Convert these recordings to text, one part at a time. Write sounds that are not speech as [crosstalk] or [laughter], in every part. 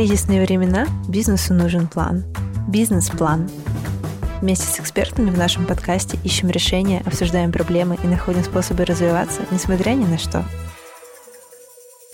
кризисные времена бизнесу нужен план. Бизнес-план. Вместе с экспертами в нашем подкасте ищем решения, обсуждаем проблемы и находим способы развиваться, несмотря ни на что.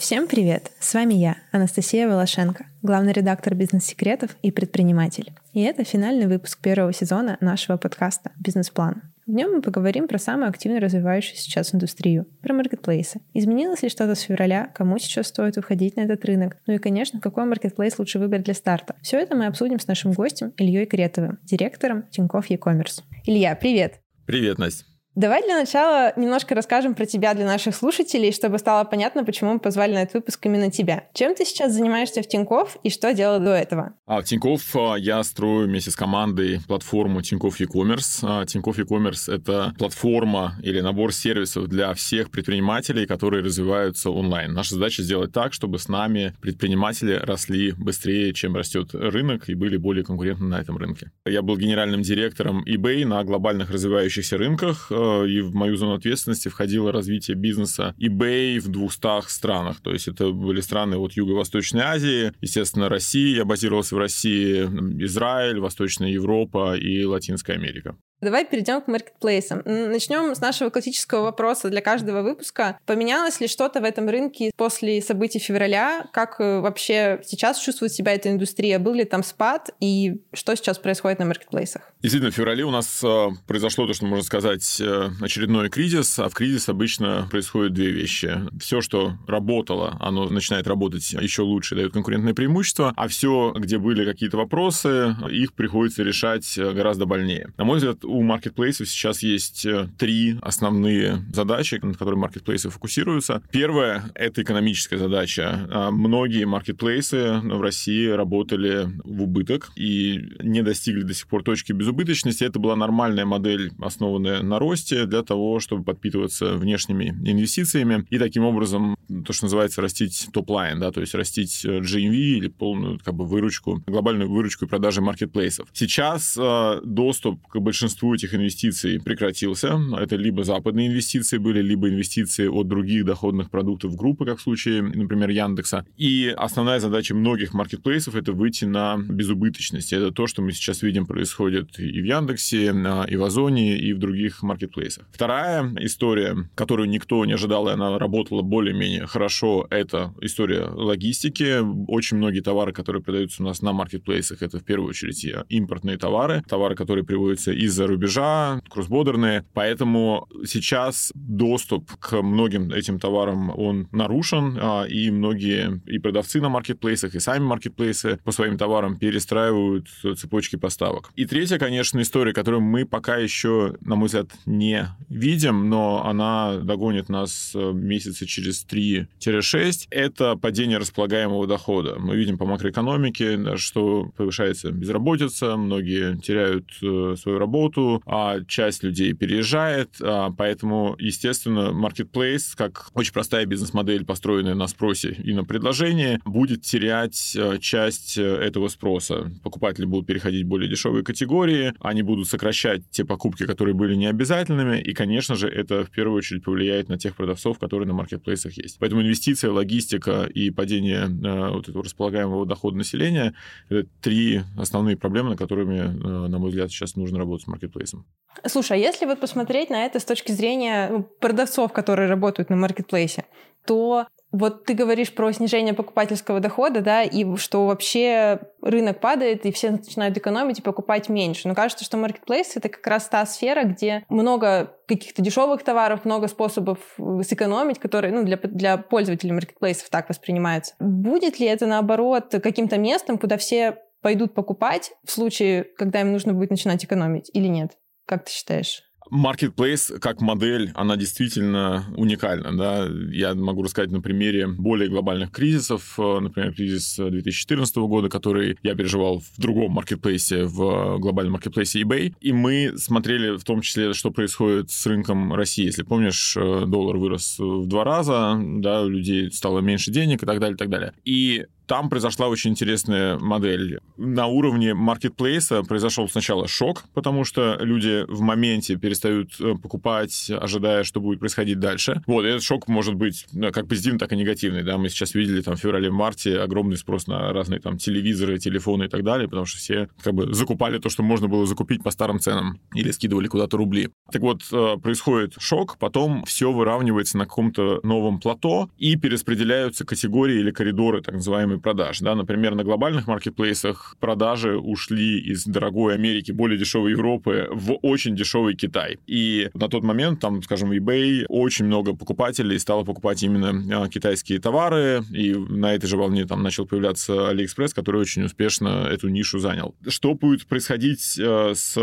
Всем привет! С вами я, Анастасия Волошенко, главный редактор бизнес-секретов и предприниматель. И это финальный выпуск первого сезона нашего подкаста «Бизнес-план». В нем мы поговорим про самую активно развивающуюся сейчас индустрию, про маркетплейсы. Изменилось ли что-то с февраля, кому сейчас стоит выходить на этот рынок, ну и, конечно, какой маркетплейс лучше выбрать для старта. Все это мы обсудим с нашим гостем Ильей Кретовым, директором Тинькофф e-commerce. Илья, привет! Привет, Настя! Давай для начала немножко расскажем про тебя для наших слушателей, чтобы стало понятно, почему мы позвали на этот выпуск именно тебя. Чем ты сейчас занимаешься в Тинькофф и что делал до этого? А, в Тинькофф а, я строю вместе с командой платформу Тинькофф e-commerce. А, Тинькофф e-commerce — это платформа или набор сервисов для всех предпринимателей, которые развиваются онлайн. Наша задача сделать так, чтобы с нами предприниматели росли быстрее, чем растет рынок, и были более конкурентны на этом рынке. Я был генеральным директором eBay на глобальных развивающихся рынках — и в мою зону ответственности входило развитие бизнеса eBay в 200 странах. То есть это были страны от Юго-Восточной Азии, естественно, Россия, я базировался в России, Израиль, Восточная Европа и Латинская Америка. Давай перейдем к маркетплейсам. Начнем с нашего классического вопроса для каждого выпуска. Поменялось ли что-то в этом рынке после событий февраля? Как э, вообще сейчас чувствует себя эта индустрия? Был ли там спад? И что сейчас происходит на маркетплейсах? Действительно, в феврале у нас э, произошло то, что можно сказать, э, очередной кризис. А в кризис обычно происходят две вещи. Все, что работало, оно начинает работать еще лучше, дает конкурентное преимущество. А все, где были какие-то вопросы, их приходится решать гораздо больнее. На мой взгляд, у маркетплейсов сейчас есть э, три основные задачи, на которые маркетплейсы фокусируются. Первая — это экономическая задача. А, многие маркетплейсы в России работали в убыток и не достигли до сих пор точки безубыточности. Это была нормальная модель, основанная на росте, для того, чтобы подпитываться внешними инвестициями и таким образом, то, что называется, растить top line, да, то есть растить э, GMV или полную как бы выручку, глобальную выручку и продажи маркетплейсов. Сейчас э, доступ к большинству большинству этих инвестиций прекратился. Это либо западные инвестиции были, либо инвестиции от других доходных продуктов группы, как в случае, например, Яндекса. И основная задача многих маркетплейсов — это выйти на безубыточность. Это то, что мы сейчас видим происходит и в Яндексе, и в Озоне, и в других маркетплейсах. Вторая история, которую никто не ожидал, и она работала более-менее хорошо, это история логистики. Очень многие товары, которые продаются у нас на маркетплейсах, это в первую очередь импортные товары, товары, которые приводятся рубежа, кроссбодерные, поэтому сейчас доступ к многим этим товарам, он нарушен, а, и многие и продавцы на маркетплейсах, и сами маркетплейсы по своим товарам перестраивают цепочки поставок. И третья, конечно, история, которую мы пока еще, на мой взгляд, не видим, но она догонит нас э, месяца через 3-6, это падение располагаемого дохода. Мы видим по макроэкономике, что повышается безработица, многие теряют э, свою работу, работу, а часть людей переезжает, а, поэтому, естественно, marketplace, как очень простая бизнес-модель, построенная на спросе и на предложении, будет терять э, часть э, этого спроса. Покупатели будут переходить в более дешевые категории, они будут сокращать те покупки, которые были необязательными, и, конечно же, это в первую очередь повлияет на тех продавцов, которые на маркетплейсах есть. Поэтому инвестиция, логистика и падение э, вот этого располагаемого дохода населения — это три основные проблемы, на которыми, на мой взгляд, сейчас нужно работать с маркетплейсом маркетплейсом. Слушай, а если вот посмотреть на это с точки зрения ну, продавцов, которые работают на маркетплейсе, то вот ты говоришь про снижение покупательского дохода, да, и что вообще рынок падает, и все начинают экономить и покупать меньше. Но кажется, что маркетплейс — это как раз та сфера, где много каких-то дешевых товаров, много способов сэкономить, которые ну, для, для пользователей маркетплейсов так воспринимаются. Будет ли это, наоборот, каким-то местом, куда все пойдут покупать в случае, когда им нужно будет начинать экономить или нет? Как ты считаешь? Marketplace как модель, она действительно уникальна. Да? Я могу рассказать на примере более глобальных кризисов. Например, кризис 2014 года, который я переживал в другом маркетплейсе, в глобальном маркетплейсе eBay. И мы смотрели в том числе, что происходит с рынком России. Если помнишь, доллар вырос в два раза, да, у людей стало меньше денег и так далее, и так далее. И там произошла очень интересная модель. На уровне маркетплейса произошел сначала шок, потому что люди в моменте перестают э, покупать, ожидая, что будет происходить дальше. Вот, этот шок может быть ну, как позитивный, так и негативный. Да? Мы сейчас видели там в феврале-марте огромный спрос на разные там телевизоры, телефоны и так далее, потому что все как бы закупали то, что можно было закупить по старым ценам или скидывали куда-то рубли. Так вот, э, происходит шок, потом все выравнивается на каком-то новом плато и перераспределяются категории или коридоры так называемые продаж. Да? Например, на глобальных маркетплейсах продажи ушли из дорогой Америки, более дешевой Европы в очень дешевый Китай. И на тот момент, там, скажем, eBay очень много покупателей стало покупать именно а, китайские товары, и на этой же волне там начал появляться AliExpress, который очень успешно эту нишу занял. Что будет происходить э, с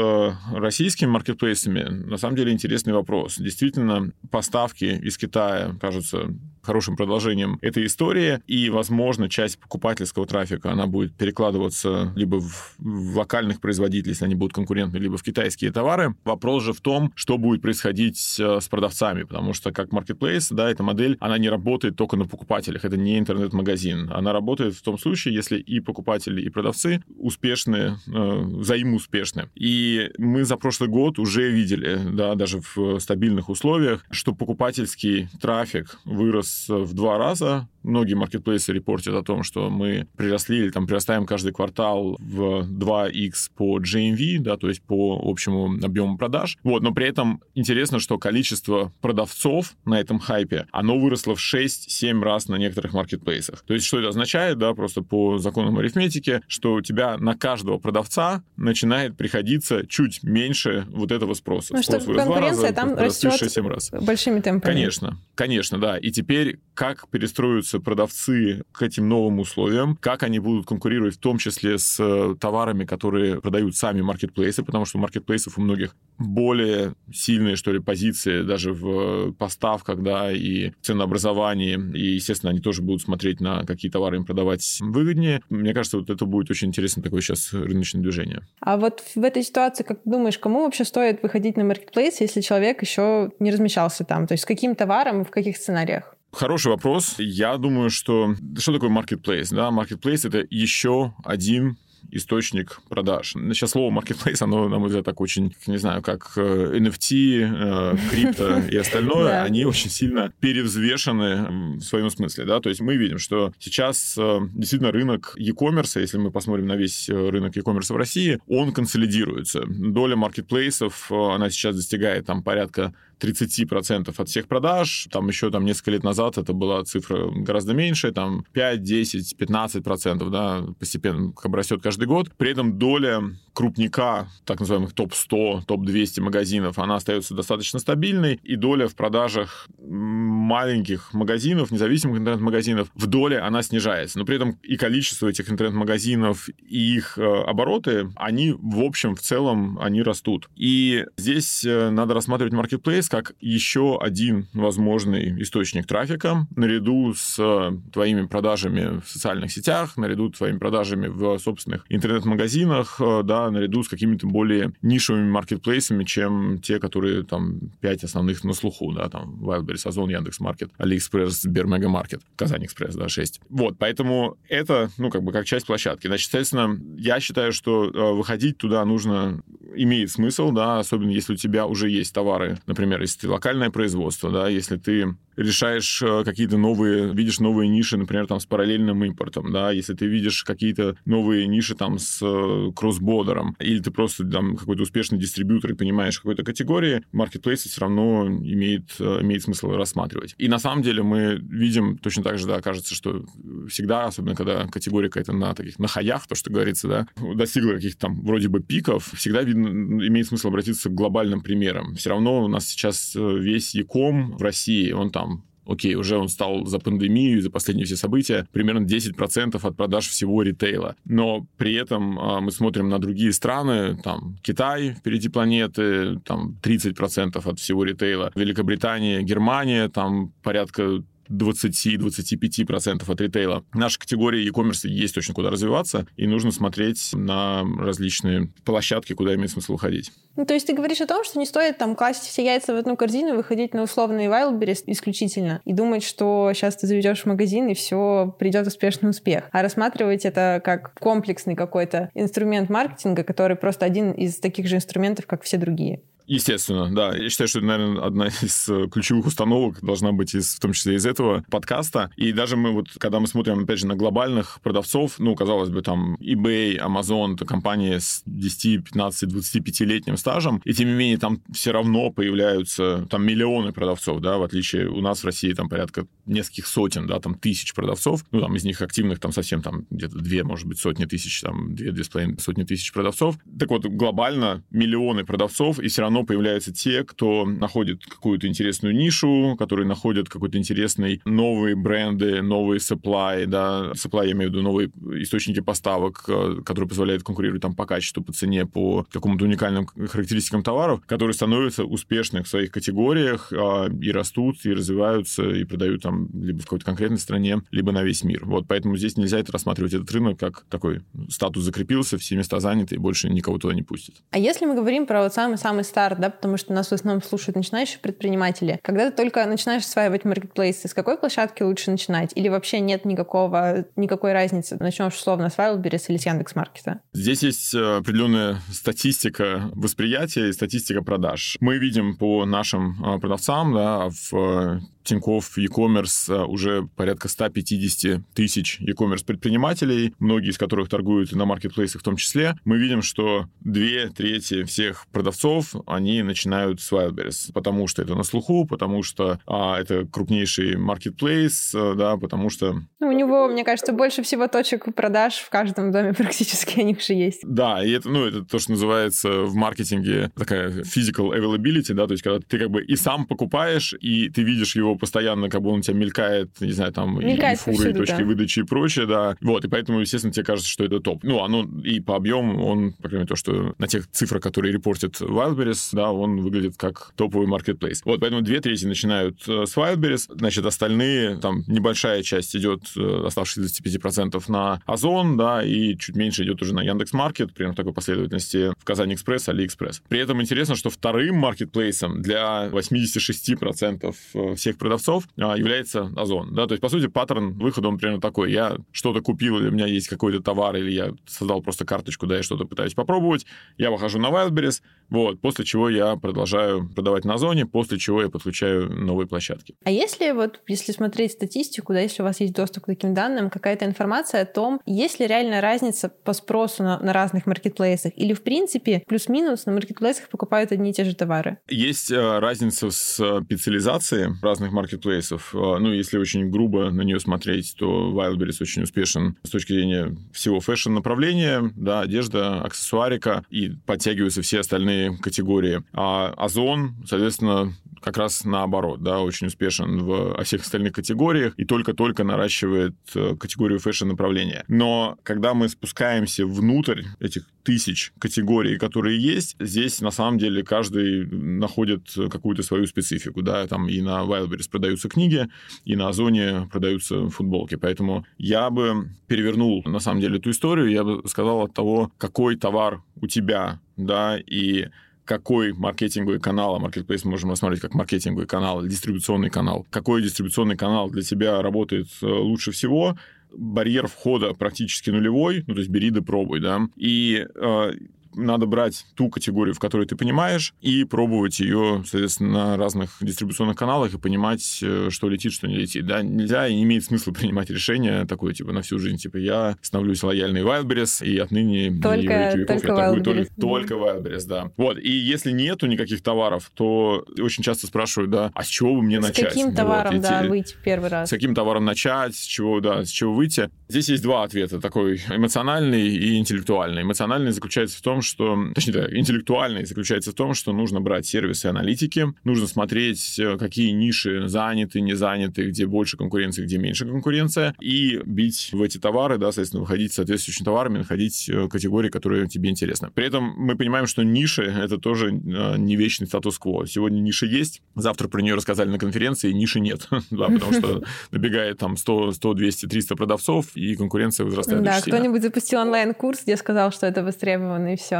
российскими маркетплейсами? На самом деле интересный вопрос. Действительно, поставки из Китая кажутся хорошим продолжением этой истории, и, возможно, часть покупательского трафика, она будет перекладываться либо в, в локальных производителей, если они будут конкурентны, либо в китайские товары. Вопрос же в том, что будет происходить с продавцами, потому что как marketplace, да, эта модель, она не работает только на покупателях, это не интернет-магазин. Она работает в том случае, если и покупатели, и продавцы успешны, э, взаимоуспешны. И мы за прошлый год уже видели, да, даже в стабильных условиях, что покупательский трафик вырос в два раза. Многие маркетплейсы репортят о том, что мы приросли или там прирастаем каждый квартал в 2x по GMV, да, то есть по общему объему продаж. Вот, но при этом интересно, что количество продавцов на этом хайпе, оно выросло в 6-7 раз на некоторых маркетплейсах. То есть что это означает, да, просто по законам арифметики, что у тебя на каждого продавца начинает приходиться чуть меньше вот этого спроса. Ну, что конкуренция раза, там растет 6-7 раз. большими темпами. Конечно, конечно, да. И теперь теперь как перестроятся продавцы к этим новым условиям, как они будут конкурировать в том числе с э, товарами, которые продают сами маркетплейсы, потому что у маркетплейсов у многих более сильные, что ли, позиции даже в поставках, да, и ценообразовании, и, естественно, они тоже будут смотреть на какие товары им продавать выгоднее. Мне кажется, вот это будет очень интересно такое сейчас рыночное движение. А вот в этой ситуации, как думаешь, кому вообще стоит выходить на маркетплейс, если человек еще не размещался там? То есть с каким товаром и в каких сценариях? Хороший вопрос. Я думаю, что... Что такое marketplace? Да, marketplace — это еще один источник продаж. Сейчас слово marketplace, оно, на мой взгляд, так очень, не знаю, как NFT, э, крипто и остальное, они очень сильно перевзвешены в своем смысле, да, то есть мы видим, что сейчас э, действительно рынок e-commerce, если мы посмотрим на весь э, рынок e-commerce в России, он консолидируется. Доля маркетплейсов, она сейчас достигает там порядка 30% от всех продаж. Там еще там несколько лет назад это была цифра гораздо меньше, там 5, 10, 15%, да, постепенно растет каждый год. При этом доля крупника, так называемых топ-100, топ-200 магазинов, она остается достаточно стабильной, и доля в продажах маленьких магазинов, независимых интернет-магазинов, в доле она снижается. Но при этом и количество этих интернет-магазинов, и их э, обороты, они в общем, в целом, они растут. И здесь э, надо рассматривать marketplace как еще один возможный источник трафика, наряду с э, твоими продажами в социальных сетях, наряду с твоими продажами в собственных интернет-магазинах, да, наряду с какими-то более нишевыми маркетплейсами, чем те, которые там пять основных на слуху, да, там Wildberries, Озон, Яндекс.Маркет, Алиэкспресс, Сбермегамаркет, KazanExpress, да, 6. Вот, поэтому это, ну, как бы как часть площадки. Значит, соответственно, я считаю, что э, выходить туда нужно, имеет смысл, да, особенно если у тебя уже есть товары, например, если ты локальное производство, да, если ты решаешь э, какие-то новые, видишь новые ниши, например, там с параллельным импортом, да, если ты видишь какие-то новые ниши там с э, кроссбордером, или ты просто там какой-то успешный дистрибьютор и понимаешь какой-то категории, маркетплейсы все равно имеет, э, имеет смысл рассматривать. И на самом деле мы видим точно так же, да, кажется, что всегда, особенно когда категория какая-то на таких, на хаях, то, что говорится, да, достигла каких-то там вроде бы пиков, всегда видно, имеет смысл обратиться к глобальным примерам. Все равно у нас сейчас весь Яком в России, он там окей, уже он стал за пандемию, за последние все события, примерно 10% от продаж всего ритейла. Но при этом а, мы смотрим на другие страны, там Китай впереди планеты, там 30% от всего ритейла, Великобритания, Германия, там порядка 20-25% от ритейла. Наша категория e-commerce есть точно куда развиваться, и нужно смотреть на различные площадки, куда имеет смысл уходить. Ну, то есть ты говоришь о том, что не стоит там класть все яйца в одну корзину, выходить на условный Wildberries исключительно и думать, что сейчас ты заведешь в магазин и все придет успешный успех, а рассматривать это как комплексный какой-то инструмент маркетинга, который просто один из таких же инструментов, как все другие. Естественно, да. Я считаю, что это, наверное, одна из э, ключевых установок должна быть, из, в том числе из этого подкаста. И даже мы вот, когда мы смотрим, опять же, на глобальных продавцов, ну, казалось бы, там, eBay, Amazon, это компании с 10, 15, 25-летним стажем, и тем не менее там все равно появляются там миллионы продавцов, да, в отличие у нас в России там порядка нескольких сотен, да, там тысяч продавцов, ну, там из них активных там совсем там где-то две, может быть, сотни тысяч, там, две-две с половиной сотни тысяч продавцов. Так вот, глобально миллионы продавцов, и все равно равно появляются те, кто находит какую-то интересную нишу, которые находят какой-то интересный новые бренды, новые supply, да, supply, я имею в виду новые источники поставок, э, которые позволяют конкурировать там по качеству, по цене, по какому-то уникальным характеристикам товаров, которые становятся успешны в своих категориях а, и растут, и развиваются, и продают там либо в какой-то конкретной стране, либо на весь мир. Вот поэтому здесь нельзя это рассматривать этот рынок как такой статус закрепился, все места заняты, и больше никого туда не пустят. А если мы говорим про вот самый-самый старт старт, да, потому что нас в основном слушают начинающие предприниматели. Когда ты только начинаешь осваивать маркетплейсы, с какой площадки лучше начинать? Или вообще нет никакого, никакой разницы? Начнешь условно с Wildberries или с Яндекс.Маркета? Здесь есть э, определенная статистика восприятия и статистика продаж. Мы видим по нашим э, продавцам, да, в Тинькофф e-commerce э, уже порядка 150 тысяч e-commerce предпринимателей, многие из которых торгуют на маркетплейсах в том числе. Мы видим, что две трети всех продавцов, они начинают с Wildberries, потому что это на слуху, потому что а, это крупнейший маркетплейс, э, да, потому что... Ну, у него, мне кажется, больше всего точек продаж в каждом доме [laughs] практически они уже есть. Да, и это, ну, это то, что называется в маркетинге такая physical availability, да, то есть когда ты как бы и сам покупаешь, и ты видишь его постоянно, как бы он у тебя мелькает, не знаю, там, мелькает и фуры, повсюду, и точки да. выдачи и прочее, да. Вот, и поэтому, естественно, тебе кажется, что это топ. Ну, оно и по объему, он, по крайней мере, то, что на тех цифрах, которые репортит Wildberries, да, он выглядит как топовый маркетплейс. Вот, поэтому две трети начинают э, с Wildberries, значит, остальные, там, небольшая часть идет, э, оставшиеся 65% на Озон, да, и чуть меньше идет уже на Яндекс.Маркет, примерно в такой последовательности KazanExpress, Алиэкспресс. При этом интересно, что вторым маркетплейсом для 86% э, всех продавцов а, является Озон. Да? То есть, по сути, паттерн выхода, он примерно такой. Я что-то купил, или у меня есть какой-то товар, или я создал просто карточку, да, я что-то пытаюсь попробовать. Я выхожу на Wildberries, вот, после чего я продолжаю продавать на Озоне, после чего я подключаю новые площадки. А если вот, если смотреть статистику, да, если у вас есть доступ к таким данным, какая-то информация о том, есть ли реальная разница по спросу на, на разных маркетплейсах, или, в принципе, плюс-минус на маркетплейсах покупают одни и те же товары? Есть э, разница с э, специализацией разных маркетплейсов. А, ну, если очень грубо на нее смотреть, то Wildberries очень успешен с точки зрения всего фэшн-направления, да, одежда, аксессуарика, и подтягиваются все остальные категории. А Озон, соответственно, как раз наоборот, да, очень успешен в всех остальных категориях и только-только наращивает э, категорию фэшн-направления. Но когда мы спускаемся внутрь этих тысяч категорий, которые есть, здесь на самом деле каждый находит какую-то свою специфику, да, там и на Wildberries продаются книги, и на Озоне продаются футболки, поэтому я бы перевернул на самом деле эту историю, я бы сказал от того, какой товар у тебя, да, и какой маркетинговый канал, а Marketplace мы можем рассматривать как маркетинговый канал, дистрибуционный канал, какой дистрибуционный канал для тебя работает э, лучше всего, барьер входа практически нулевой, ну, то есть бери да пробуй, да, и э, надо брать ту категорию, в которой ты понимаешь, и пробовать ее, соответственно, на разных дистрибуционных каналах и понимать, э, что летит, что не летит. Да, нельзя и не имеет смысла [laughs] принимать решение такое, типа, на всю жизнь, типа, я становлюсь лояльный Wildberries, и отныне только, веков только я торгую только, только Wildberries, да. Вот, и если нету никаких товаров, то очень часто спрашивают, да, а с чего бы мне с начать? С каким товаром, вот, да, выйти первый раз? С каким товаром начать, с чего, да, с чего выйти? Здесь есть два ответа, такой эмоциональный и интеллектуальный. Эмоциональный заключается в том, что, точнее, да, интеллектуальный заключается в том, что нужно брать сервисы аналитики, нужно смотреть, э, какие ниши заняты, не заняты, где больше конкуренции, где меньше конкуренция, и бить в эти товары, да, соответственно, выходить соответствующими товарами, находить э, категории, которые тебе интересны. При этом мы понимаем, что ниши — это тоже э, не вечный статус-кво. Сегодня ниша есть, завтра про нее рассказали на конференции, ниши нет, [laughs] да, потому что [laughs] набегает там 100, 100, 200, 300 продавцов, и конкуренция возрастает Да, кто-нибудь запустил онлайн-курс, где сказал, что это востребовано, и все.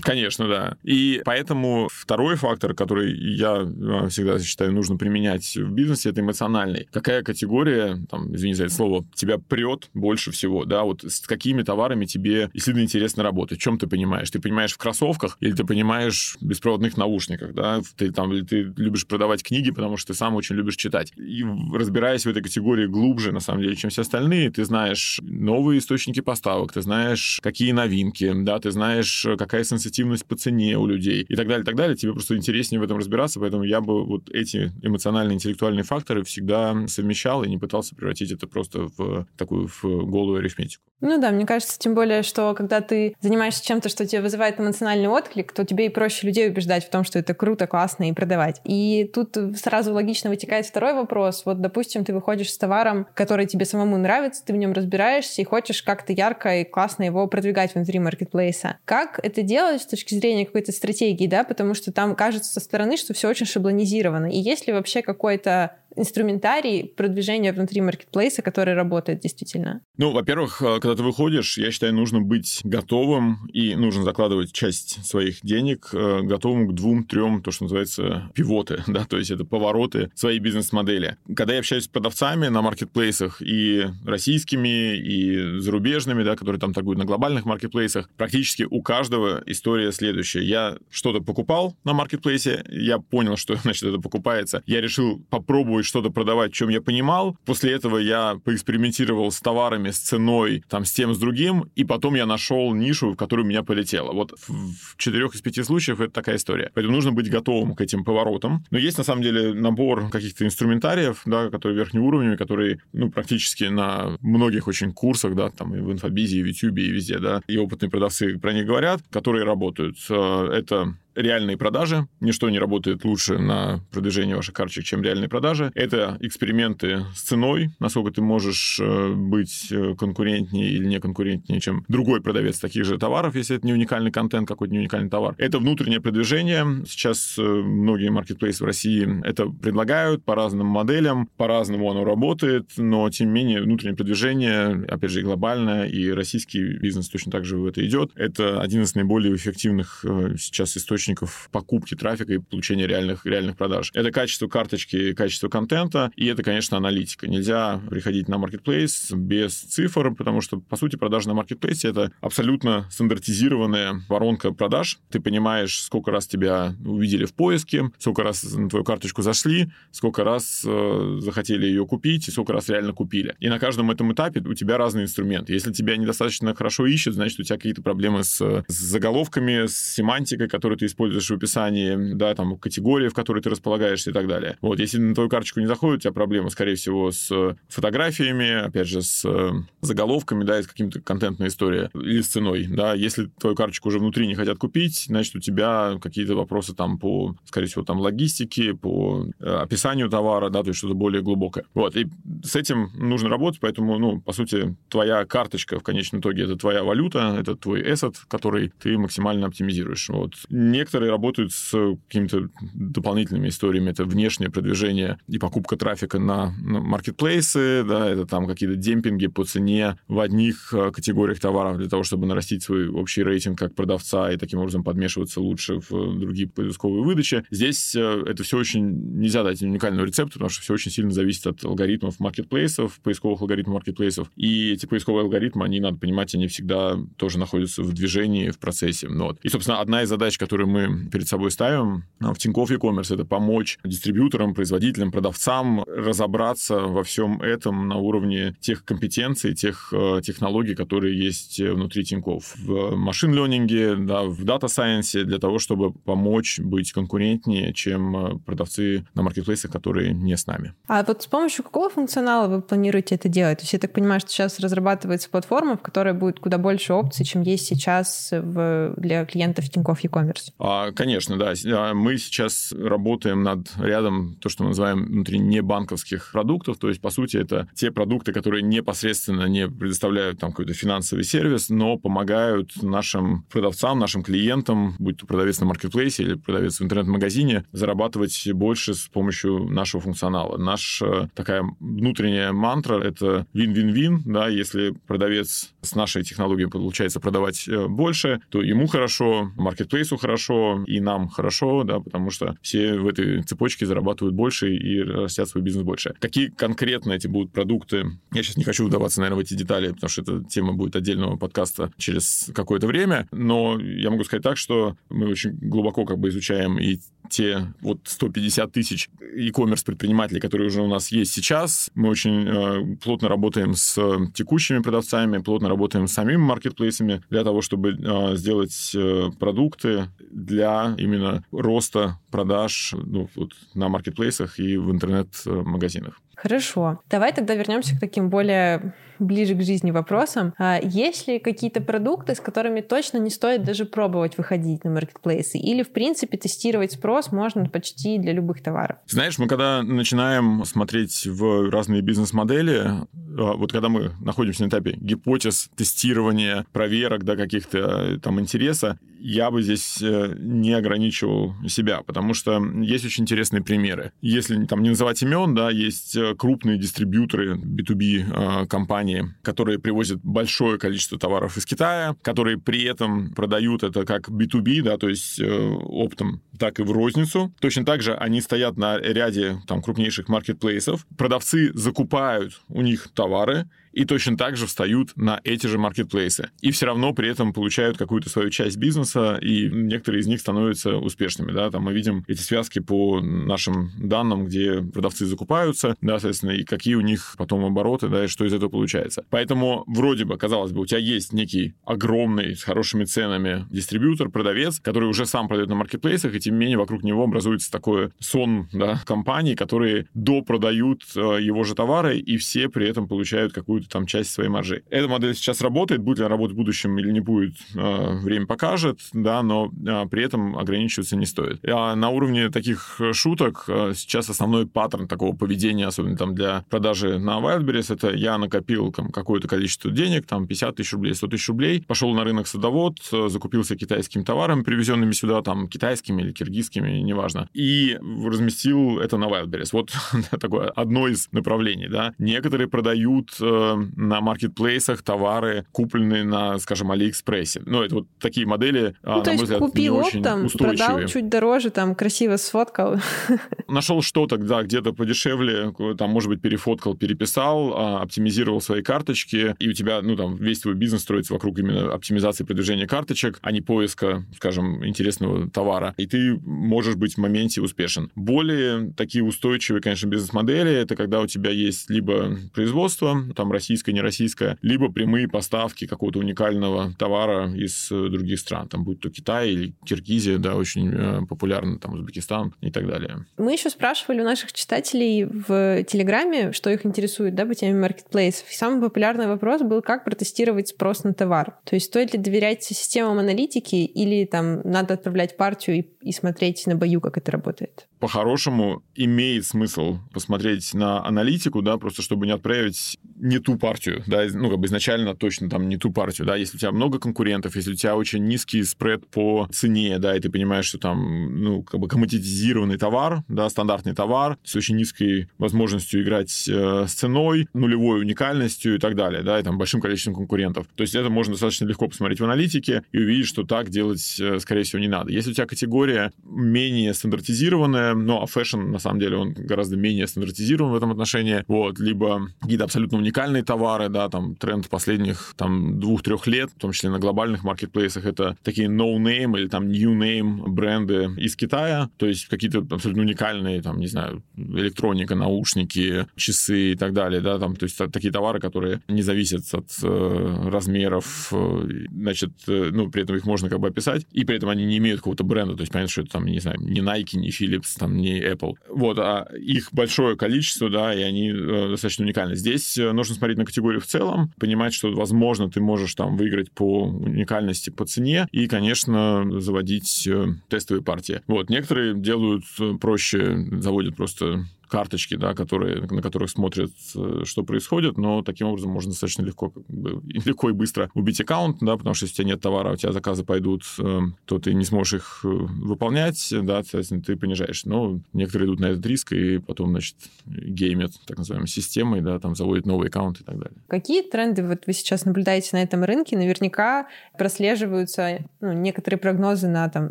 Конечно, да. И поэтому второй фактор, который я э, всегда считаю нужно применять в бизнесе, это эмоциональный. Какая категория, там, извини за это слово, тебя прет больше всего, да, вот с какими товарами тебе действительно интересно работать, в чем ты понимаешь? Ты понимаешь в кроссовках или ты понимаешь в беспроводных наушниках, да, ты там, или ты любишь продавать книги, потому что ты сам очень любишь читать. И разбираясь в этой категории глубже, на самом деле, чем все остальные, ты знаешь новые источники поставок, ты знаешь, какие новинки, да, ты знаешь, какая сенситивность по цене у людей и так далее, и так далее. Тебе просто интереснее в этом разбираться, поэтому я бы вот эти эмоциональные, интеллектуальные факторы всегда совмещал и не пытался превратить это просто в такую в голую арифметику. Ну да, мне кажется, тем более, что когда ты занимаешься чем-то, что тебе вызывает эмоциональный отклик, то тебе и проще людей убеждать в том, что это круто, классно и продавать. И тут сразу логично вытекает второй вопрос. Вот, допустим, ты выходишь с товаром, который тебе самому нравится, ты в нем разбираешься и хочешь как-то ярко и классно его продвигать внутри маркетплейса. Как это делать с точки зрения какой-то стратегии, да, потому что там кажется со стороны, что все очень шаблонизировано. И есть ли вообще какой-то инструментарий продвижения внутри маркетплейса, который работает действительно? Ну, во-первых, э, когда ты выходишь, я считаю, нужно быть готовым и нужно закладывать часть своих денег э, готовым к двум-трем, то, что называется, пивоты, [laughs] да, то есть это повороты своей бизнес-модели. Когда я общаюсь с продавцами на маркетплейсах и российскими, и зарубежными, да, которые там торгуют на глобальных маркетплейсах, практически у каждого история следующая. Я что-то покупал на маркетплейсе, я понял, что, [laughs] значит, это покупается, я решил попробовать что-то продавать, чем я понимал. После этого я поэкспериментировал с товарами, с ценой, там, с тем, с другим, и потом я нашел нишу, в которую меня полетело. Вот в четырех из пяти случаев это такая история. Поэтому нужно быть готовым к этим поворотам. Но есть, на самом деле, набор каких-то инструментариев, да, которые верхнеуровневые, которые, ну, практически на многих очень курсах, да, там и в инфобизе, и в Ютубе, и везде, да, и опытные продавцы про них говорят, которые работают. Э, это реальные продажи. Ничто не работает лучше на продвижение ваших карточек, чем реальные продажи. Это эксперименты с ценой, насколько ты можешь э, быть э, конкурентнее или не конкурентнее, чем другой продавец таких же товаров, если это не уникальный контент, какой-то не уникальный товар. Это внутреннее продвижение. Сейчас э, многие маркетплейсы в России это предлагают по разным моделям, по-разному оно работает, но тем не менее внутреннее продвижение, опять же, и глобальное, и российский бизнес точно так же в это идет. Это один из наиболее эффективных сейчас источников источников покупки трафика и получения реальных, реальных продаж. Это качество карточки, качество контента, и это, конечно, аналитика. Нельзя приходить на маркетплейс без цифр, потому что, по сути, продажи на маркетплейсе — это абсолютно стандартизированная воронка продаж. Ты понимаешь, сколько раз тебя увидели в поиске, сколько раз на твою карточку зашли, сколько раз э, захотели ее купить, и сколько раз реально купили. И на каждом этом этапе у тебя разные инструменты. Если тебя недостаточно хорошо ищут, значит, у тебя какие-то проблемы с, с заголовками, с семантикой, которую ты используешь в описании, да, там, категории, в которой ты располагаешься и так далее. Вот, если на твою карточку не заходит, у тебя проблема, скорее всего, с фотографиями, опять же, с э, заголовками, да, и с каким-то контентной историей или с ценой, да. Если твою карточку уже внутри не хотят купить, значит, у тебя какие-то вопросы там по, скорее всего, там, логистике, по э, описанию товара, да, то есть что-то более глубокое. Вот, и с этим нужно работать, поэтому, ну, по сути, твоя карточка в конечном итоге это твоя валюта, это твой эссет, который ты максимально оптимизируешь. Вот. Не Некоторые работают с какими-то дополнительными историями. Это внешнее продвижение и покупка трафика на, маркетплейсы, да, это там какие-то демпинги по цене в одних э, категориях товаров для того, чтобы нарастить свой общий рейтинг как продавца и таким образом подмешиваться лучше в другие поисковые выдачи. Здесь э, это все очень... Нельзя дать уникального рецепта, потому что все очень сильно зависит от алгоритмов маркетплейсов, поисковых алгоритмов маркетплейсов. И эти поисковые алгоритмы, они, надо понимать, они всегда тоже находятся в движении, в процессе. Ну, вот. И, собственно, одна из задач, которую мы перед собой ставим в Тинькофф e-commerce, это помочь дистрибьюторам, производителям, продавцам разобраться во всем этом на уровне тех компетенций, тех э, технологий, которые есть внутри Тинькофф. В machine learning'е, да, в data science'е для того, чтобы помочь быть конкурентнее, чем э, продавцы на маркетплейсах, которые не с нами. А вот с помощью какого функционала вы планируете это делать? То есть я так понимаю, что сейчас разрабатывается платформа, в которой будет куда больше опций, чем есть сейчас в, для клиентов Тинькофф e-commerce. А, конечно, да. А, мы сейчас работаем над рядом то, что мы называем внутри небанковских продуктов. То есть, по сути, это те продукты, которые непосредственно не предоставляют там какой-то финансовый сервис, но помогают нашим продавцам, нашим клиентам, будь то продавец на маркетплейсе или продавец в интернет-магазине, зарабатывать больше с помощью нашего функционала. Наша такая внутренняя мантра — это вин-вин-вин, да, если продавец с нашей технологией получается продавать э, больше, то ему хорошо, маркетплейсу хорошо, и нам хорошо, да, потому что все в этой цепочке зарабатывают больше и растят свой бизнес больше. Какие конкретно эти будут продукты? Я сейчас не хочу вдаваться, наверное, в эти детали, потому что эта тема будет отдельного подкаста через какое-то время, но я могу сказать так, что мы очень глубоко как бы изучаем и те вот 150 тысяч e-commerce предпринимателей, которые уже у нас есть сейчас. Мы очень э, плотно работаем с текущими продавцами, плотно работаем с самими маркетплейсами для того, чтобы э, сделать э, продукты для именно роста продаж ну, вот, на маркетплейсах и в интернет-магазинах. Хорошо. Давай тогда вернемся к таким более ближе к жизни вопросам. А есть ли какие-то продукты, с которыми точно не стоит даже пробовать выходить на маркетплейсы? Или, в принципе, тестировать спрос можно почти для любых товаров? Знаешь, мы когда начинаем смотреть в разные бизнес-модели, а, вот когда мы находимся на этапе гипотез, тестирования, проверок, да, каких-то э, там интереса, я бы здесь э, не ограничивал себя, потому что есть очень интересные примеры. Если там не называть имен, да, есть э, крупные дистрибьюторы B2B компании, компании, которые привозят большое количество товаров из Китая, которые при этом продают это как B2B, да, то есть э, оптом, так и в розницу. Точно так же они стоят на ряде там крупнейших маркетплейсов. Продавцы закупают у них товары, и точно так же встают на эти же маркетплейсы. И все равно при этом получают какую-то свою часть бизнеса, и некоторые из них становятся успешными. Да? Там мы видим эти связки по нашим данным, где продавцы закупаются, да, соответственно, и какие у них потом обороты, да, и что из этого получается. Поэтому вроде бы, казалось бы, у тебя есть некий огромный, с хорошими ценами дистрибьютор, продавец, который уже сам продает на маркетплейсах, и тем не менее вокруг него образуется такой сон да, компаний, которые допродают э, его же товары, и все при этом получают какую какую-то там часть своей маржи. Эта модель сейчас работает, будет ли она работать в будущем или не будет, э, время покажет, да, но э, при этом ограничиваться не стоит. А на уровне таких шуток э, сейчас основной паттерн такого поведения, особенно там для продажи на Wildberries, это я накопил там какое-то количество денег, там 50 тысяч рублей, 100 тысяч рублей, пошел на рынок садовод, закупился китайскими товарами, привезенными сюда, там, китайскими или киргизскими, неважно, и разместил это на Wildberries. Вот [laughs] такое одно из направлений, да. Некоторые продают на маркетплейсах товары, купленные на, скажем, Алиэкспрессе. Ну, это вот такие модели, ну, на то есть мой взгляд, купил не очень продал чуть дороже, там, красиво сфоткал. [laughs] Нашел что-то, да, где-то подешевле, там, может быть, перефоткал, переписал, а, оптимизировал свои карточки, и у тебя, ну, там, весь твой бизнес строится вокруг именно оптимизации продвижения карточек, а не поиска, скажем, интересного товара. И ты можешь быть в моменте успешен. Более такие устойчивые, конечно, бизнес-модели, это когда у тебя есть либо производство, там, российское, не российское, либо прямые поставки какого-то уникального товара из э, других стран, там, будь то Китай или Киргизия, да, очень э, популярно, там, Узбекистан и так далее. Мы еще спрашивали у наших читателей в Телеграме, что их интересует, да, по теме маркетплейсов. И самый популярный вопрос был, как протестировать спрос на товар. То есть стоит ли доверять системам аналитики или там надо отправлять партию и, и смотреть на бою, как это работает? По-хорошему имеет смысл посмотреть на аналитику, да, просто чтобы не отправить не ту партию, да, ну, как бы изначально точно там не ту партию, да, если у тебя много конкурентов, если у тебя очень низкий спред по цене, да, и ты понимаешь, что там, ну, как бы коммодитизированный товар, да, стандартный товар с очень низкой возможностью играть э, с ценой, нулевой уникальностью и так далее, да, и там большим количеством конкурентов. То есть это можно достаточно легко посмотреть в аналитике и увидеть, что так делать, э, скорее всего, не надо. Если у тебя категория менее стандартизированная, ну, а fashion, на самом деле, он гораздо менее стандартизирован в этом отношении, вот, либо какие-то абсолютно уникальные уникальные товары, да, там тренд последних там двух-трех лет, в том числе на глобальных маркетплейсах, это такие no-name или там new-name бренды из Китая, то есть какие-то абсолютно уникальные, там, не знаю, электроника, наушники, часы и так далее, да, там, то есть такие товары, которые не зависят от э, размеров, э, значит, э, ну, при этом их можно как бы описать, и при этом они не имеют какого-то бренда, то есть понятно, что это там, не знаю, не Nike, не Philips, там, не Apple. Вот, а их большое количество, да, и они э, достаточно уникальны. Здесь э, нужно смотреть на категорию в целом, понимать, что, возможно, ты можешь там выиграть по уникальности, по цене, и, конечно, заводить э, тестовые партии. Вот, некоторые делают э, проще, заводят просто карточки, да, которые, на которых смотрят, э, что происходит, но таким образом можно достаточно легко, как бы, [laughs] легко и быстро убить аккаунт, да, потому что если у тебя нет товара, у тебя заказы пойдут, э, то ты не сможешь их э, выполнять, да, соответственно, ты понижаешь. Но некоторые идут на этот риск и потом, значит, геймят, так называемой системой, да, там заводят новый аккаунт и так далее. Какие тренды вот вы сейчас наблюдаете на этом рынке? Наверняка прослеживаются ну, некоторые прогнозы на там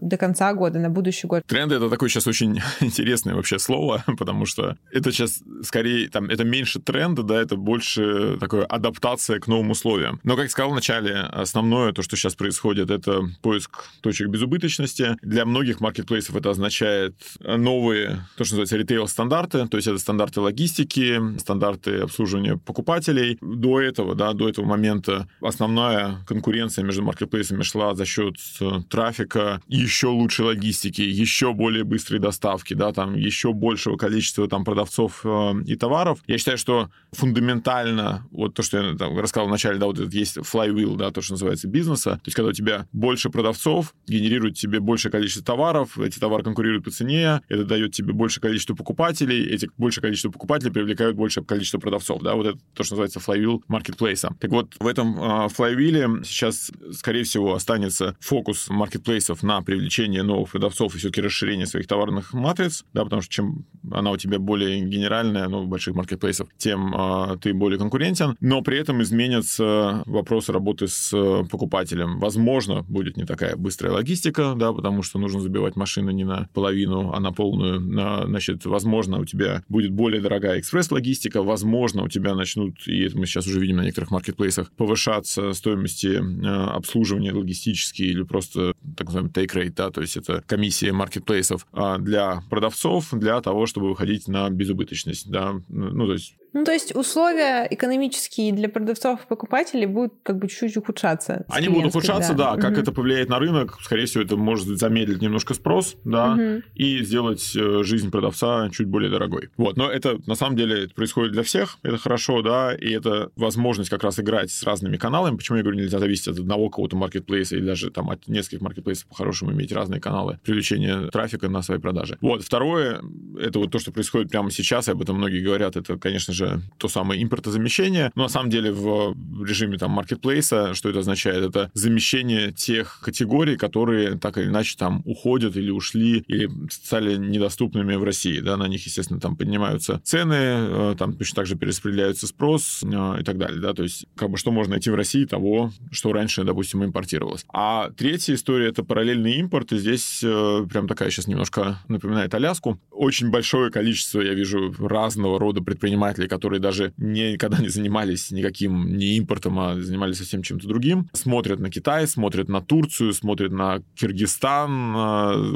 до конца года, на будущий год. Тренды — это такое сейчас очень [laughs] интересное вообще слово, [laughs] потому что это сейчас скорее, там, это меньше тренда, да, это больше такая адаптация к новым условиям. Но, как сказал вначале, основное то, что сейчас происходит, это поиск точек безубыточности. Для многих маркетплейсов это означает новые, то, что называется, ритейл-стандарты, то есть это стандарты логистики, стандарты обслуживания покупателей. До этого, да, до этого момента основная конкуренция между маркетплейсами шла за счет э, трафика, еще лучшей логистики, еще более быстрой доставки, да, там еще большего количества там, там продавцов э, и товаров. Я считаю, что фундаментально вот то, что я там, рассказал вначале, да, вот это есть flywheel, да, то, что называется бизнеса. То есть, когда у тебя больше продавцов, генерирует тебе большее количество товаров, эти товары конкурируют по цене, это дает тебе большее количество покупателей, эти большее количество покупателей привлекают большее количество продавцов, да, вот это то, что называется flywheel маркетплейса. Так вот, в этом э, флайвиле сейчас, скорее всего, останется фокус маркетплейсов на привлечение новых продавцов и все-таки расширение своих товарных матриц, да, потому что чем она у тебя более генеральная, ну, больших маркетплейсов, тем э, ты более конкурентен, но при этом изменится вопрос работы с э, покупателем. Возможно, будет не такая быстрая логистика, да, потому что нужно забивать машины не на половину, а на полную. На, значит, возможно, у тебя будет более дорогая экспресс-логистика, возможно, у тебя начнут, и это мы сейчас уже видим на некоторых маркетплейсах, повышаться стоимости э, обслуживания логистические или просто так называемый take rate, да, то есть это комиссия маркетплейсов а для продавцов, для того, чтобы выходить на на безубыточность, да, ну, то есть ну, то есть условия экономические для продавцов и покупателей будут как бы чуть-чуть ухудшаться. Они будут ухудшаться, да. да. Как угу. это повлияет на рынок? Скорее всего, это может замедлить немножко спрос, да, угу. и сделать э, жизнь продавца чуть более дорогой. Вот, но это на самом деле это происходит для всех, это хорошо, да, и это возможность как раз играть с разными каналами. Почему я говорю, нельзя зависеть от одного какого-то маркетплейса или даже там от нескольких маркетплейсов по-хорошему иметь разные каналы привлечения трафика на свои продажи. Вот, второе, это вот то, что происходит прямо сейчас, и об этом многие говорят, это, конечно же, то самое импортозамещение. Но на самом деле в режиме там маркетплейса, что это означает? Это замещение тех категорий, которые так или иначе там уходят или ушли, или стали недоступными в России. Да? На них, естественно, там поднимаются цены, э, там точно так же перераспределяется спрос э, и так далее. Да? То есть как бы что можно найти в России того, что раньше, допустим, импортировалось. А третья история — это параллельный импорт. И здесь э, прям такая сейчас немножко напоминает Аляску. Очень большое количество, я вижу, разного рода предпринимателей, которые даже никогда не занимались никаким не импортом, а занимались совсем чем-то другим. Смотрят на Китай, смотрят на Турцию, смотрят на Киргизстан,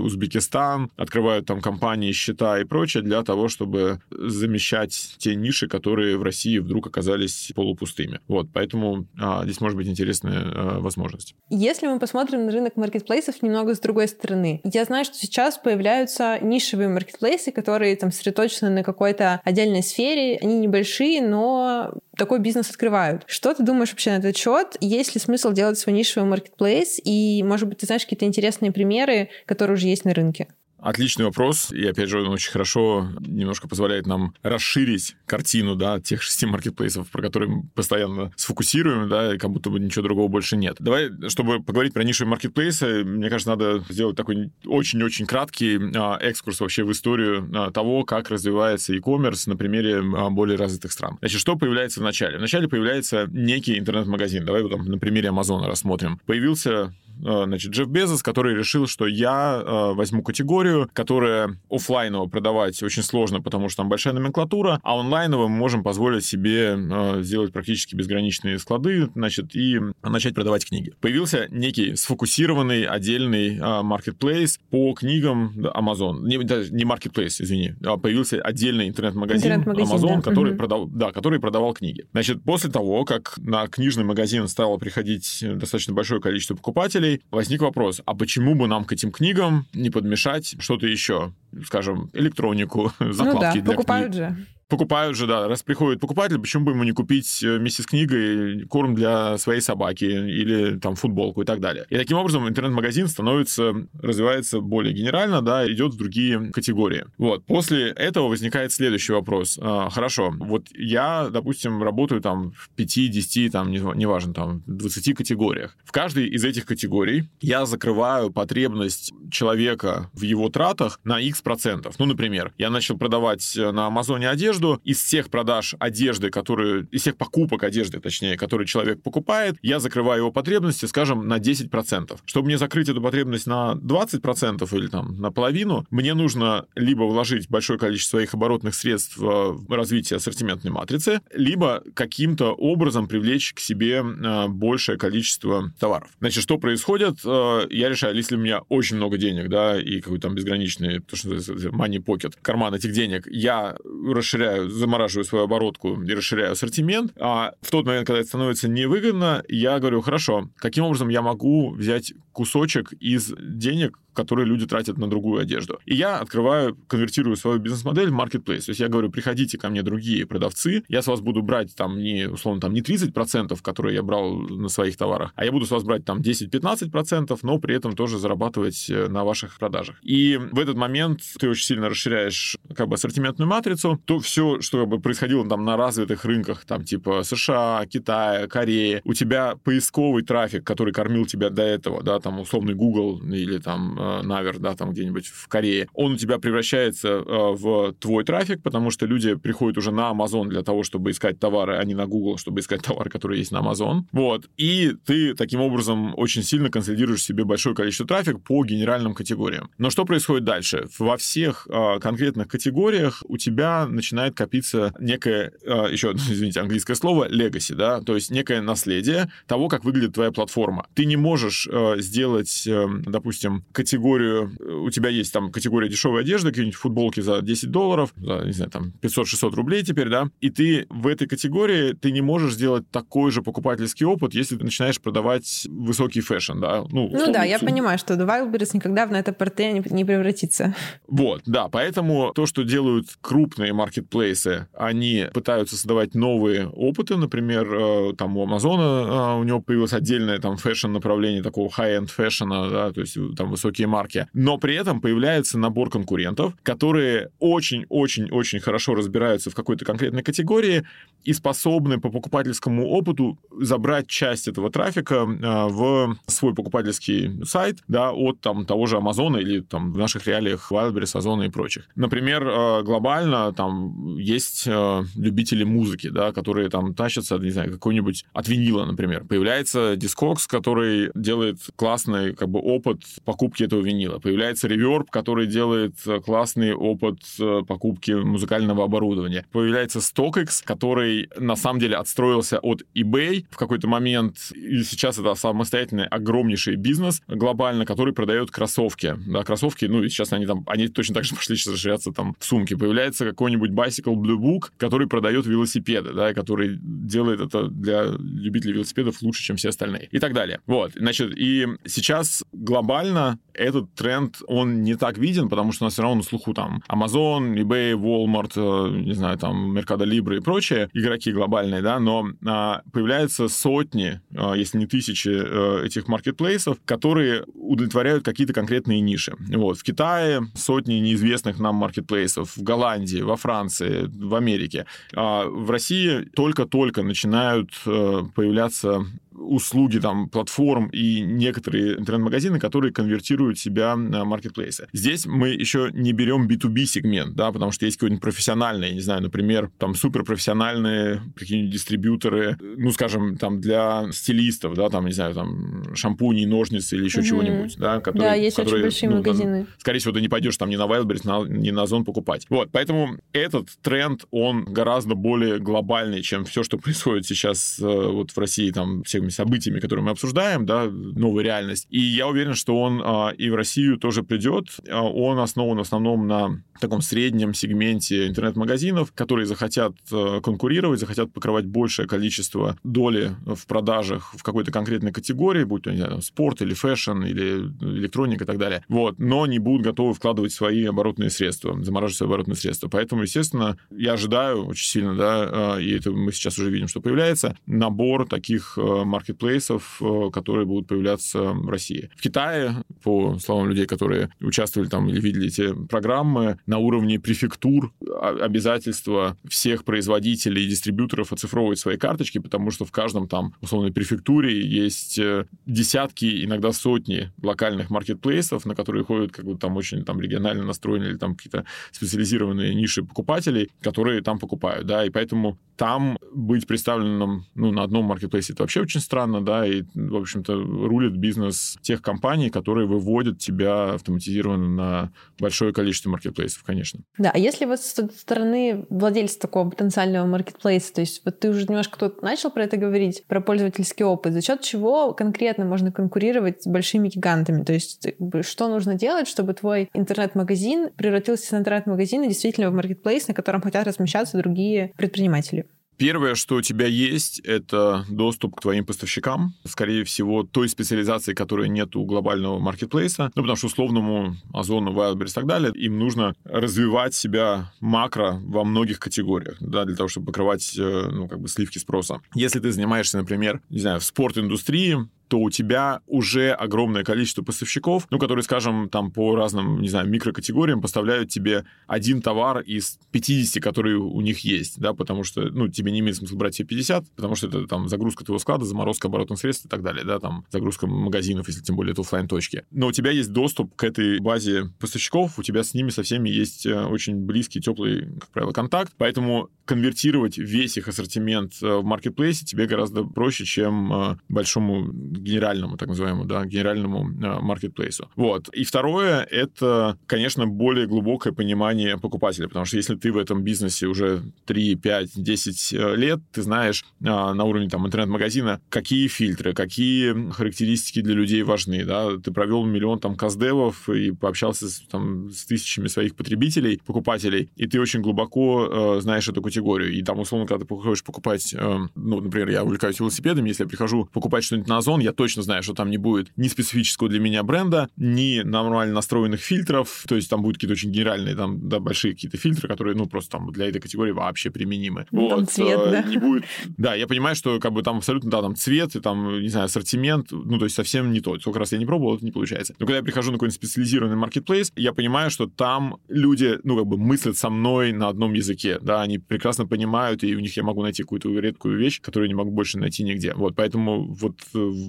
Узбекистан, открывают там компании, счета и прочее для того, чтобы замещать те ниши, которые в России вдруг оказались полупустыми. Вот, поэтому а, здесь может быть интересная а, возможность. Если мы посмотрим на рынок маркетплейсов немного с другой стороны, я знаю, что сейчас появляются нишевые маркетплейсы, которые там сосредоточены на какой-то отдельной сфере, они небольшие, большие, но такой бизнес открывают. Что ты думаешь вообще на этот счет? Есть ли смысл делать свой нишевый маркетплейс? И, может быть, ты знаешь какие-то интересные примеры, которые уже есть на рынке? Отличный вопрос. И, опять же, он очень хорошо немножко позволяет нам расширить картину, да, тех шести маркетплейсов, про которые мы постоянно сфокусируем, да, и как будто бы ничего другого больше нет. Давай, чтобы поговорить про нишевые маркетплейсы, мне кажется, надо сделать такой очень-очень краткий а, экскурс вообще в историю а, того, как развивается e-commerce на примере а, более развитых стран. Значит, что появляется в начале? Вначале появляется некий интернет-магазин. Давай вот там на примере Амазона рассмотрим. Появился значит, Джефф Безос, который решил, что я э, возьму категорию, которая офлайново продавать очень сложно, потому что там большая номенклатура, а онлайново мы можем позволить себе сделать практически безграничные склады, значит, и начать продавать книги. Появился некий сфокусированный отдельный marketplace по книгам Amazon. Не, не marketplace, извини. А появился отдельный интернет-магазин, интернет-магазин Amazon, да. который, угу. продал, да, который продавал книги. Значит, после того, как на книжный магазин стало приходить достаточно большое количество покупателей, возник вопрос, а почему бы нам к этим книгам не подмешать что-то еще? Скажем, электронику, закладки [laughs] ну да, для покупают книг. же. Покупают же, да. Раз приходит покупатель, почему бы ему не купить э, вместе с книгой корм для своей собаки или там футболку и так далее. И таким образом интернет-магазин становится, развивается более генерально, да, идет в другие категории. Вот. После этого возникает следующий вопрос. А, хорошо, вот я, допустим, работаю там в 5, 10, там, неважно, там, 20 категориях. В каждой из этих категорий я закрываю потребность человека в его тратах на X процентов. Ну, например, я начал продавать на Амазоне одежду, одежду. Из всех продаж одежды, которые... Из всех покупок одежды, точнее, которые человек покупает, я закрываю его потребности, скажем, на 10%. Чтобы мне закрыть эту потребность на 20% или там на половину, мне нужно либо вложить большое количество своих оборотных средств в развитие ассортиментной матрицы, либо каким-то образом привлечь к себе э, большее количество товаров. Значит, что происходит? Э, я решаю, если у меня очень много денег, да, и какой-то там безграничный, то, что money pocket, карман этих денег, я расширяю замораживаю свою оборотку и расширяю ассортимент, а в тот момент, когда это становится невыгодно, я говорю, хорошо, каким образом я могу взять кусочек из денег, которые люди тратят на другую одежду. И я открываю, конвертирую свою бизнес-модель в marketplace. То есть я говорю, приходите ко мне другие продавцы, я с вас буду брать там не, условно, там не 30%, которые я брал на своих товарах, а я буду с вас брать там 10-15%, но при этом тоже зарабатывать э, на ваших продажах. И в этот момент ты очень сильно расширяешь как бы ассортиментную матрицу, то все, что как бы происходило там на развитых рынках, там типа США, Китая, Кореи, у тебя поисковый трафик, который кормил тебя до этого, да, там условный Google или там навер, да, там где-нибудь в Корее, он у тебя превращается э, в твой трафик, потому что люди приходят уже на Amazon для того, чтобы искать товары, а не на Google, чтобы искать [laughs] товары, которые есть на Amazon. Вот. И ты таким образом очень сильно консолидируешь себе большое количество трафика по генеральным категориям. Но что происходит дальше? Во всех э, конкретных категориях у тебя начинает копиться некое, еще, [laughs] извините, английское слово, legacy, да, то есть некое наследие того, как выглядит твоя платформа. Ты не можешь сделать, допустим, категорию категорию, у тебя есть там категория дешевой одежды, какие-нибудь футболки за 10 долларов, за, не знаю, там 500-600 рублей теперь, да, и ты в этой категории, ты не можешь сделать такой же покупательский опыт, если ты начинаешь продавать высокий fashion, да. Ну, ну да, я понимаю, что Wildberries никогда в Net-a-Porter не превратится. Вот, да, поэтому то, что делают крупные маркетплейсы, они пытаются создавать новые опыты, например, э, там у Амазона у него появилось отдельное там fashion направление такого high-end fashion а, да, то есть там высокие высокие марки. Но при этом появляется набор конкурентов, которые очень-очень-очень хорошо разбираются в какой-то конкретной категории и способны по покупательскому опыту забрать часть этого трафика а, в свой покупательский сайт, да, от там того же Амазона или там в наших реалиях Wildberries, Озона и прочих. Например, а, глобально там есть а, любители музыки, да, которые там тащатся, не знаю, какой-нибудь от винила, например. Появляется Discogs, который делает классный как бы опыт покупки этого винила. Появляется Reverb, который делает э, классный опыт э, покупки музыкального оборудования. Появляется StockX, который на самом деле отстроился от eBay в какой-то момент, и сейчас это самостоятельный огромнейший бизнес глобально, который продает кроссовки. Да, кроссовки, ну и сейчас они там, они точно так же [laughs] пошли сейчас расширяться там в сумки. Появляется какой-нибудь Bicycle Blue Book, который продает велосипеды, да, который делает это для любителей велосипедов лучше, чем все остальные. И так далее. Вот, значит, и сейчас глобально этот тренд, он не так виден, потому что у нас все равно на слуху там Amazon, eBay, Walmart, э, не знаю, там Mercado Libre и прочие игроки глобальные, да, но а, появляются сотни, а, если не тысячи а, этих маркетплейсов, которые удовлетворяют какие-то конкретные ниши. Вот. В Китае сотни неизвестных нам маркетплейсов, в Голландии, во Франции, в Америке. А в России только-только начинают а, появляться услуги там платформ и некоторые интернет-магазины, которые конвертируют себя на маркетплейсы. Здесь мы еще не берем B2B сегмент, да, потому что есть какой-нибудь профессиональный, я не знаю, например, там суперпрофессиональные какие-нибудь дистрибьюторы, ну, скажем, там для стилистов, да, там, не знаю, там шампуни, ножницы или еще угу. чего-нибудь, да, которые, да, есть которые, очень большие ну, магазины. Там, скорее всего, ты не пойдешь там ни на Wildberries, на, ни на Озон покупать. Вот, поэтому этот тренд, он гораздо более глобальный, чем все, что происходит сейчас э, вот в России, там, всеми событиями, которые мы обсуждаем, да, новая реальность. И я уверен, что он а, и в Россию тоже придет. А, он основан в основном на таком среднем сегменте интернет-магазинов, которые захотят э, конкурировать, захотят покрывать большее количество доли в продажах в какой-то конкретной категории, будь то, не знаю, спорт или fashion, или электроника и так далее. Вот. Но не будут готовы вкладывать свои оборотные средства, замораживать свои оборотные средства. Поэтому, естественно, я ожидаю очень сильно, да, э, и это мы сейчас уже видим, что появляется, набор таких э, маркетплейсов, которые будут появляться в России. В Китае, по словам людей, которые участвовали там или видели эти программы, на уровне префектур обязательства всех производителей и дистрибьюторов оцифровывать свои карточки, потому что в каждом там условной префектуре есть э, десятки, иногда сотни локальных маркетплейсов, на которые ходят как бы там очень там регионально настроенные или там какие-то специализированные ниши покупателей, которые там покупают, да, и поэтому там быть представленным ну, на одном маркетплейсе это вообще очень странно, да, и, в общем-то, рулит бизнес тех компаний, которые выводят тебя автоматизированно на большое количество маркетплейсов, конечно. Да, а если вот с стороны владельца такого потенциального маркетплейса, то есть вот ты уже немножко тут начал про это говорить, про пользовательский опыт, за счет чего конкретно можно конкурировать с большими гигантами? То есть что нужно делать, чтобы твой интернет-магазин превратился в интернет-магазин и действительно в маркетплейс, на котором хотят размещаться другие предприниматели? Первое, что у тебя есть, это доступ к твоим поставщикам. Скорее всего, той специализации, которой нет у глобального маркетплейса. Ну, потому что условному Озону, Wildberries и так далее, им нужно развивать себя макро во многих категориях, да, для того, чтобы покрывать, э, ну, как бы сливки спроса. Если ты занимаешься, например, не знаю, в спорт-индустрии, то у тебя уже огромное количество поставщиков, ну, которые, скажем, там по разным, не знаю, микрокатегориям поставляют тебе один товар из 50, которые у них есть, да, потому что, ну, тебе не имеет смысла брать все 50, потому что это там загрузка твоего склада, заморозка оборотных средств и так далее, да, там загрузка магазинов, если тем более это офлайн точки. Но у тебя есть доступ к этой базе поставщиков, у тебя с ними со всеми есть э, очень близкий, теплый, как правило, контакт, поэтому конвертировать весь их ассортимент э, в маркетплейсе тебе гораздо проще, чем э, большому генеральному, так называемому, да, генеральному э, маркетплейсу. Вот. И второе, это, конечно, более глубокое понимание покупателя, потому что если ты в этом бизнесе уже 3, 5, 10 лет, ты знаешь на уровне там интернет-магазина, какие фильтры, какие характеристики для людей важны, да, ты провел миллион там каздевов и пообщался с, там, с тысячами своих потребителей, покупателей, и ты очень глубоко э, знаешь эту категорию. И там, условно, когда ты приходишь покупать, э, ну, например, я увлекаюсь велосипедами, если я прихожу покупать что-нибудь на Озон, я точно знаю, что там не будет ни специфического для меня бренда, ни нормально настроенных фильтров, то есть там будут какие-то очень генеральные, там, да, большие какие-то фильтры, которые, ну, просто там для этой категории вообще применимы. Ну, там вот, цвет, э, да? Не будет... Да, я понимаю, что как бы там абсолютно, да, там цвет, и там, не знаю, ассортимент, ну, то есть совсем не то. Сколько раз я не пробовал, это не получается. Но когда я прихожу на какой-нибудь специализированный маркетплейс, я понимаю, что там люди, ну, как бы мыслят со мной на одном языке, да, они прекрасно понимают, и у них я могу найти какую-то редкую вещь, которую не могу больше найти нигде. Вот, поэтому вот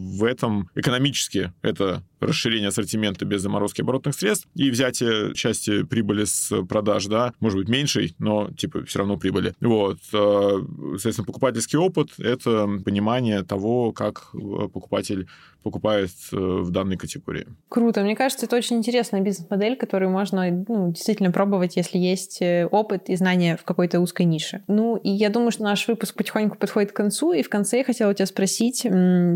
в этом экономически это расширение ассортимента без заморозки оборотных средств и взятие части прибыли с продаж, да, может быть, меньшей, но, типа, все равно прибыли. Вот. Э, соответственно, покупательский опыт — это понимание того, как э, покупатель покупает э, в данной категории. Круто. Мне кажется, это очень интересная бизнес-модель, которую можно ну, действительно пробовать, если есть опыт и знания в какой-то узкой нише. Ну, и я думаю, что наш выпуск потихоньку подходит к концу, и в конце я хотела у тебя спросить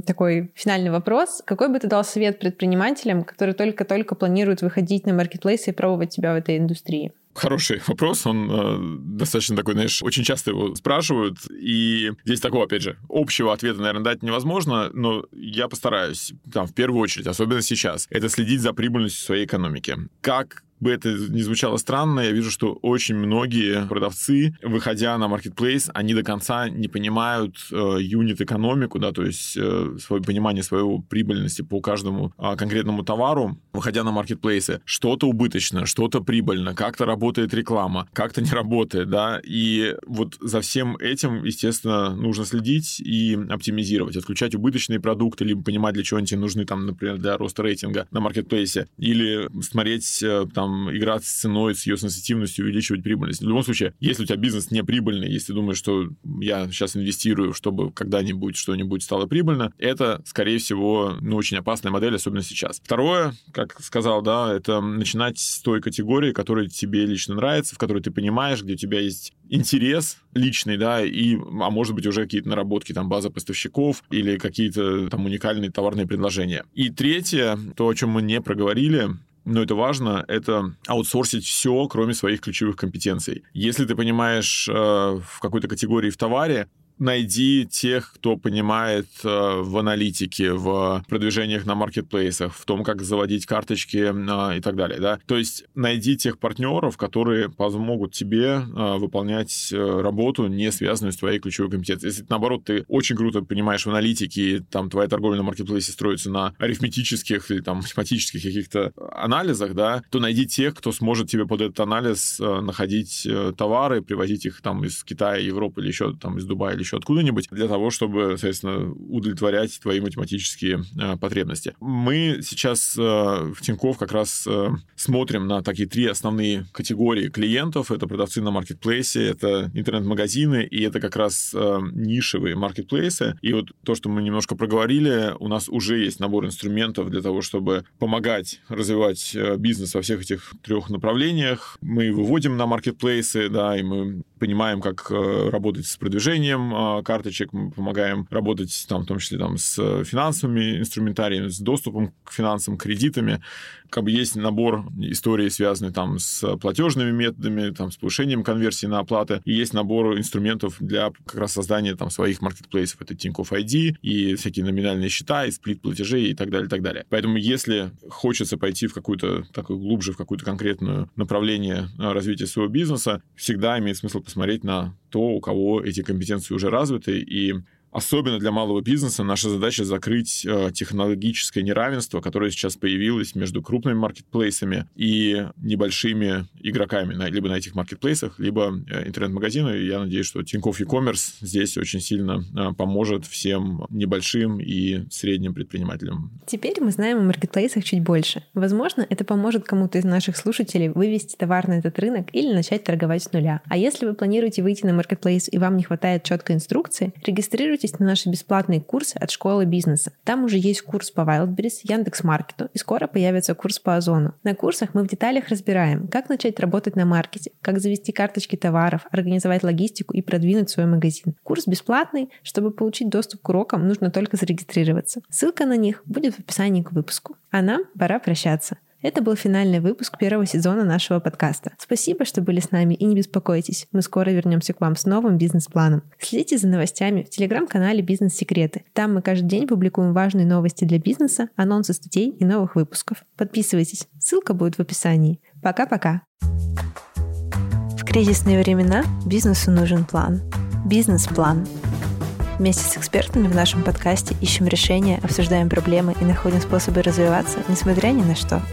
такой финальный вопрос. Какой бы ты дал совет предпринимателям, предпринимателям, которые только-только планируют выходить на маркетплейсы и пробовать себя в этой индустрии? Хороший вопрос, он э, достаточно такой, знаешь, очень часто его спрашивают, и здесь такого, опять же, общего ответа, наверное, дать невозможно, но я постараюсь, там, в первую очередь, особенно сейчас, это следить за прибыльностью своей экономики. Как бы это не звучало странно, я вижу, что очень многие продавцы, выходя на marketplace, они до конца не понимают э, юнит-экономику, да, то есть э, свое понимание своего прибыльности по каждому э, конкретному товару, выходя на маркетплейсы. Что-то убыточно, что-то прибыльно, как-то работает реклама, как-то не работает, да, и вот за всем этим, естественно, нужно следить и оптимизировать, отключать убыточные продукты, либо понимать, для чего они тебе нужны, там, например, для роста рейтинга на маркетплейсе, или смотреть, э, там, играть с ценой, с ее сенситивностью, увеличивать прибыльность. В любом случае, если у тебя бизнес не прибыльный, если ты думаешь, что я сейчас инвестирую, чтобы когда-нибудь что-нибудь стало прибыльно, это, скорее всего, ну, очень опасная модель, особенно сейчас. Второе, как сказал, да, это начинать с той категории, которая тебе лично нравится, в которой ты понимаешь, где у тебя есть интерес личный, да, и, а может быть, уже какие-то наработки, там, база поставщиков или какие-то там уникальные товарные предложения. И третье, то, о чем мы не проговорили, но это важно, это аутсорсить все, кроме своих ключевых компетенций. Если ты понимаешь э, в какой-то категории в товаре, найди тех, кто понимает э, в аналитике, в продвижениях на маркетплейсах, в том, как заводить карточки э, и так далее. Да? То есть найди тех партнеров, которые помогут тебе э, выполнять работу, не связанную с твоей ключевой компетенцией. Если, наоборот, ты очень круто понимаешь в аналитике, и там твоя торговля на маркетплейсе строится на арифметических или там математических каких-то анализах, да, то найди тех, кто сможет тебе под этот анализ находить товары, привозить их там из Китая, Европы или еще там из Дубая или еще откуда-нибудь, для того, чтобы, соответственно, удовлетворять твои математические э, потребности. Мы сейчас э, в Тинькофф как раз э, смотрим на такие три основные категории клиентов. Это продавцы на маркетплейсе, это интернет-магазины, и это как раз нишевые маркетплейсы. И вот то, что мы немножко проговорили, у нас уже есть набор инструментов для того, чтобы помогать развивать бизнес во всех этих трех направлениях. Мы выводим на маркетплейсы, да, и мы понимаем, как э, работать с продвижением э, карточек, мы помогаем работать там, в том числе там, с финансовыми инструментариями, с доступом к финансам, кредитами. Как бы есть набор историй, связанных там с платежными методами, там, с повышением конверсии на оплаты, и есть набор инструментов для как раз создания там своих маркетплейсов. Это Тинькофф ID и всякие номинальные счета, и сплит платежей и так далее, и так далее. Поэтому если хочется пойти в какую-то, такую глубже, в какую-то конкретную направление э, развития своего бизнеса, всегда имеет смысл посмотреть на то, у кого эти компетенции уже развиты, и Особенно для малого бизнеса наша задача закрыть э, технологическое неравенство, которое сейчас появилось между крупными маркетплейсами и небольшими игроками, либо на этих маркетплейсах, либо э, интернет-магазины. Я надеюсь, что Тинькофф e-commerce здесь очень сильно э, поможет всем небольшим и средним предпринимателям. Теперь мы знаем о маркетплейсах чуть больше. Возможно, это поможет кому-то из наших слушателей вывести товар на этот рынок или начать торговать с нуля. А если вы планируете выйти на маркетплейс и вам не хватает четкой инструкции, регистрируйтесь записывайтесь на наши бесплатные курсы от школы бизнеса. Там уже есть курс по Wildberries, Яндекс.Маркету, и скоро появится курс по Озону. На курсах мы в деталях разбираем, как начать работать на маркете, как завести карточки товаров, организовать логистику и продвинуть свой магазин. Курс бесплатный, чтобы получить доступ к урокам, нужно только зарегистрироваться. Ссылка на них будет в описании к выпуску. А нам пора прощаться. Это был финальный выпуск первого сезона нашего подкаста. Спасибо, что были с нами и не беспокойтесь, мы скоро вернемся к вам с новым бизнес-планом. Следите за новостями в телеграм-канале «Бизнес-секреты». Там мы каждый день публикуем важные новости для бизнеса, анонсы статей и новых выпусков. Подписывайтесь, ссылка будет в описании. Пока-пока! В кризисные времена бизнесу нужен план. Бизнес-план. Вместе с экспертами в нашем подкасте ищем решения, обсуждаем проблемы и находим способы развиваться, несмотря ни на что –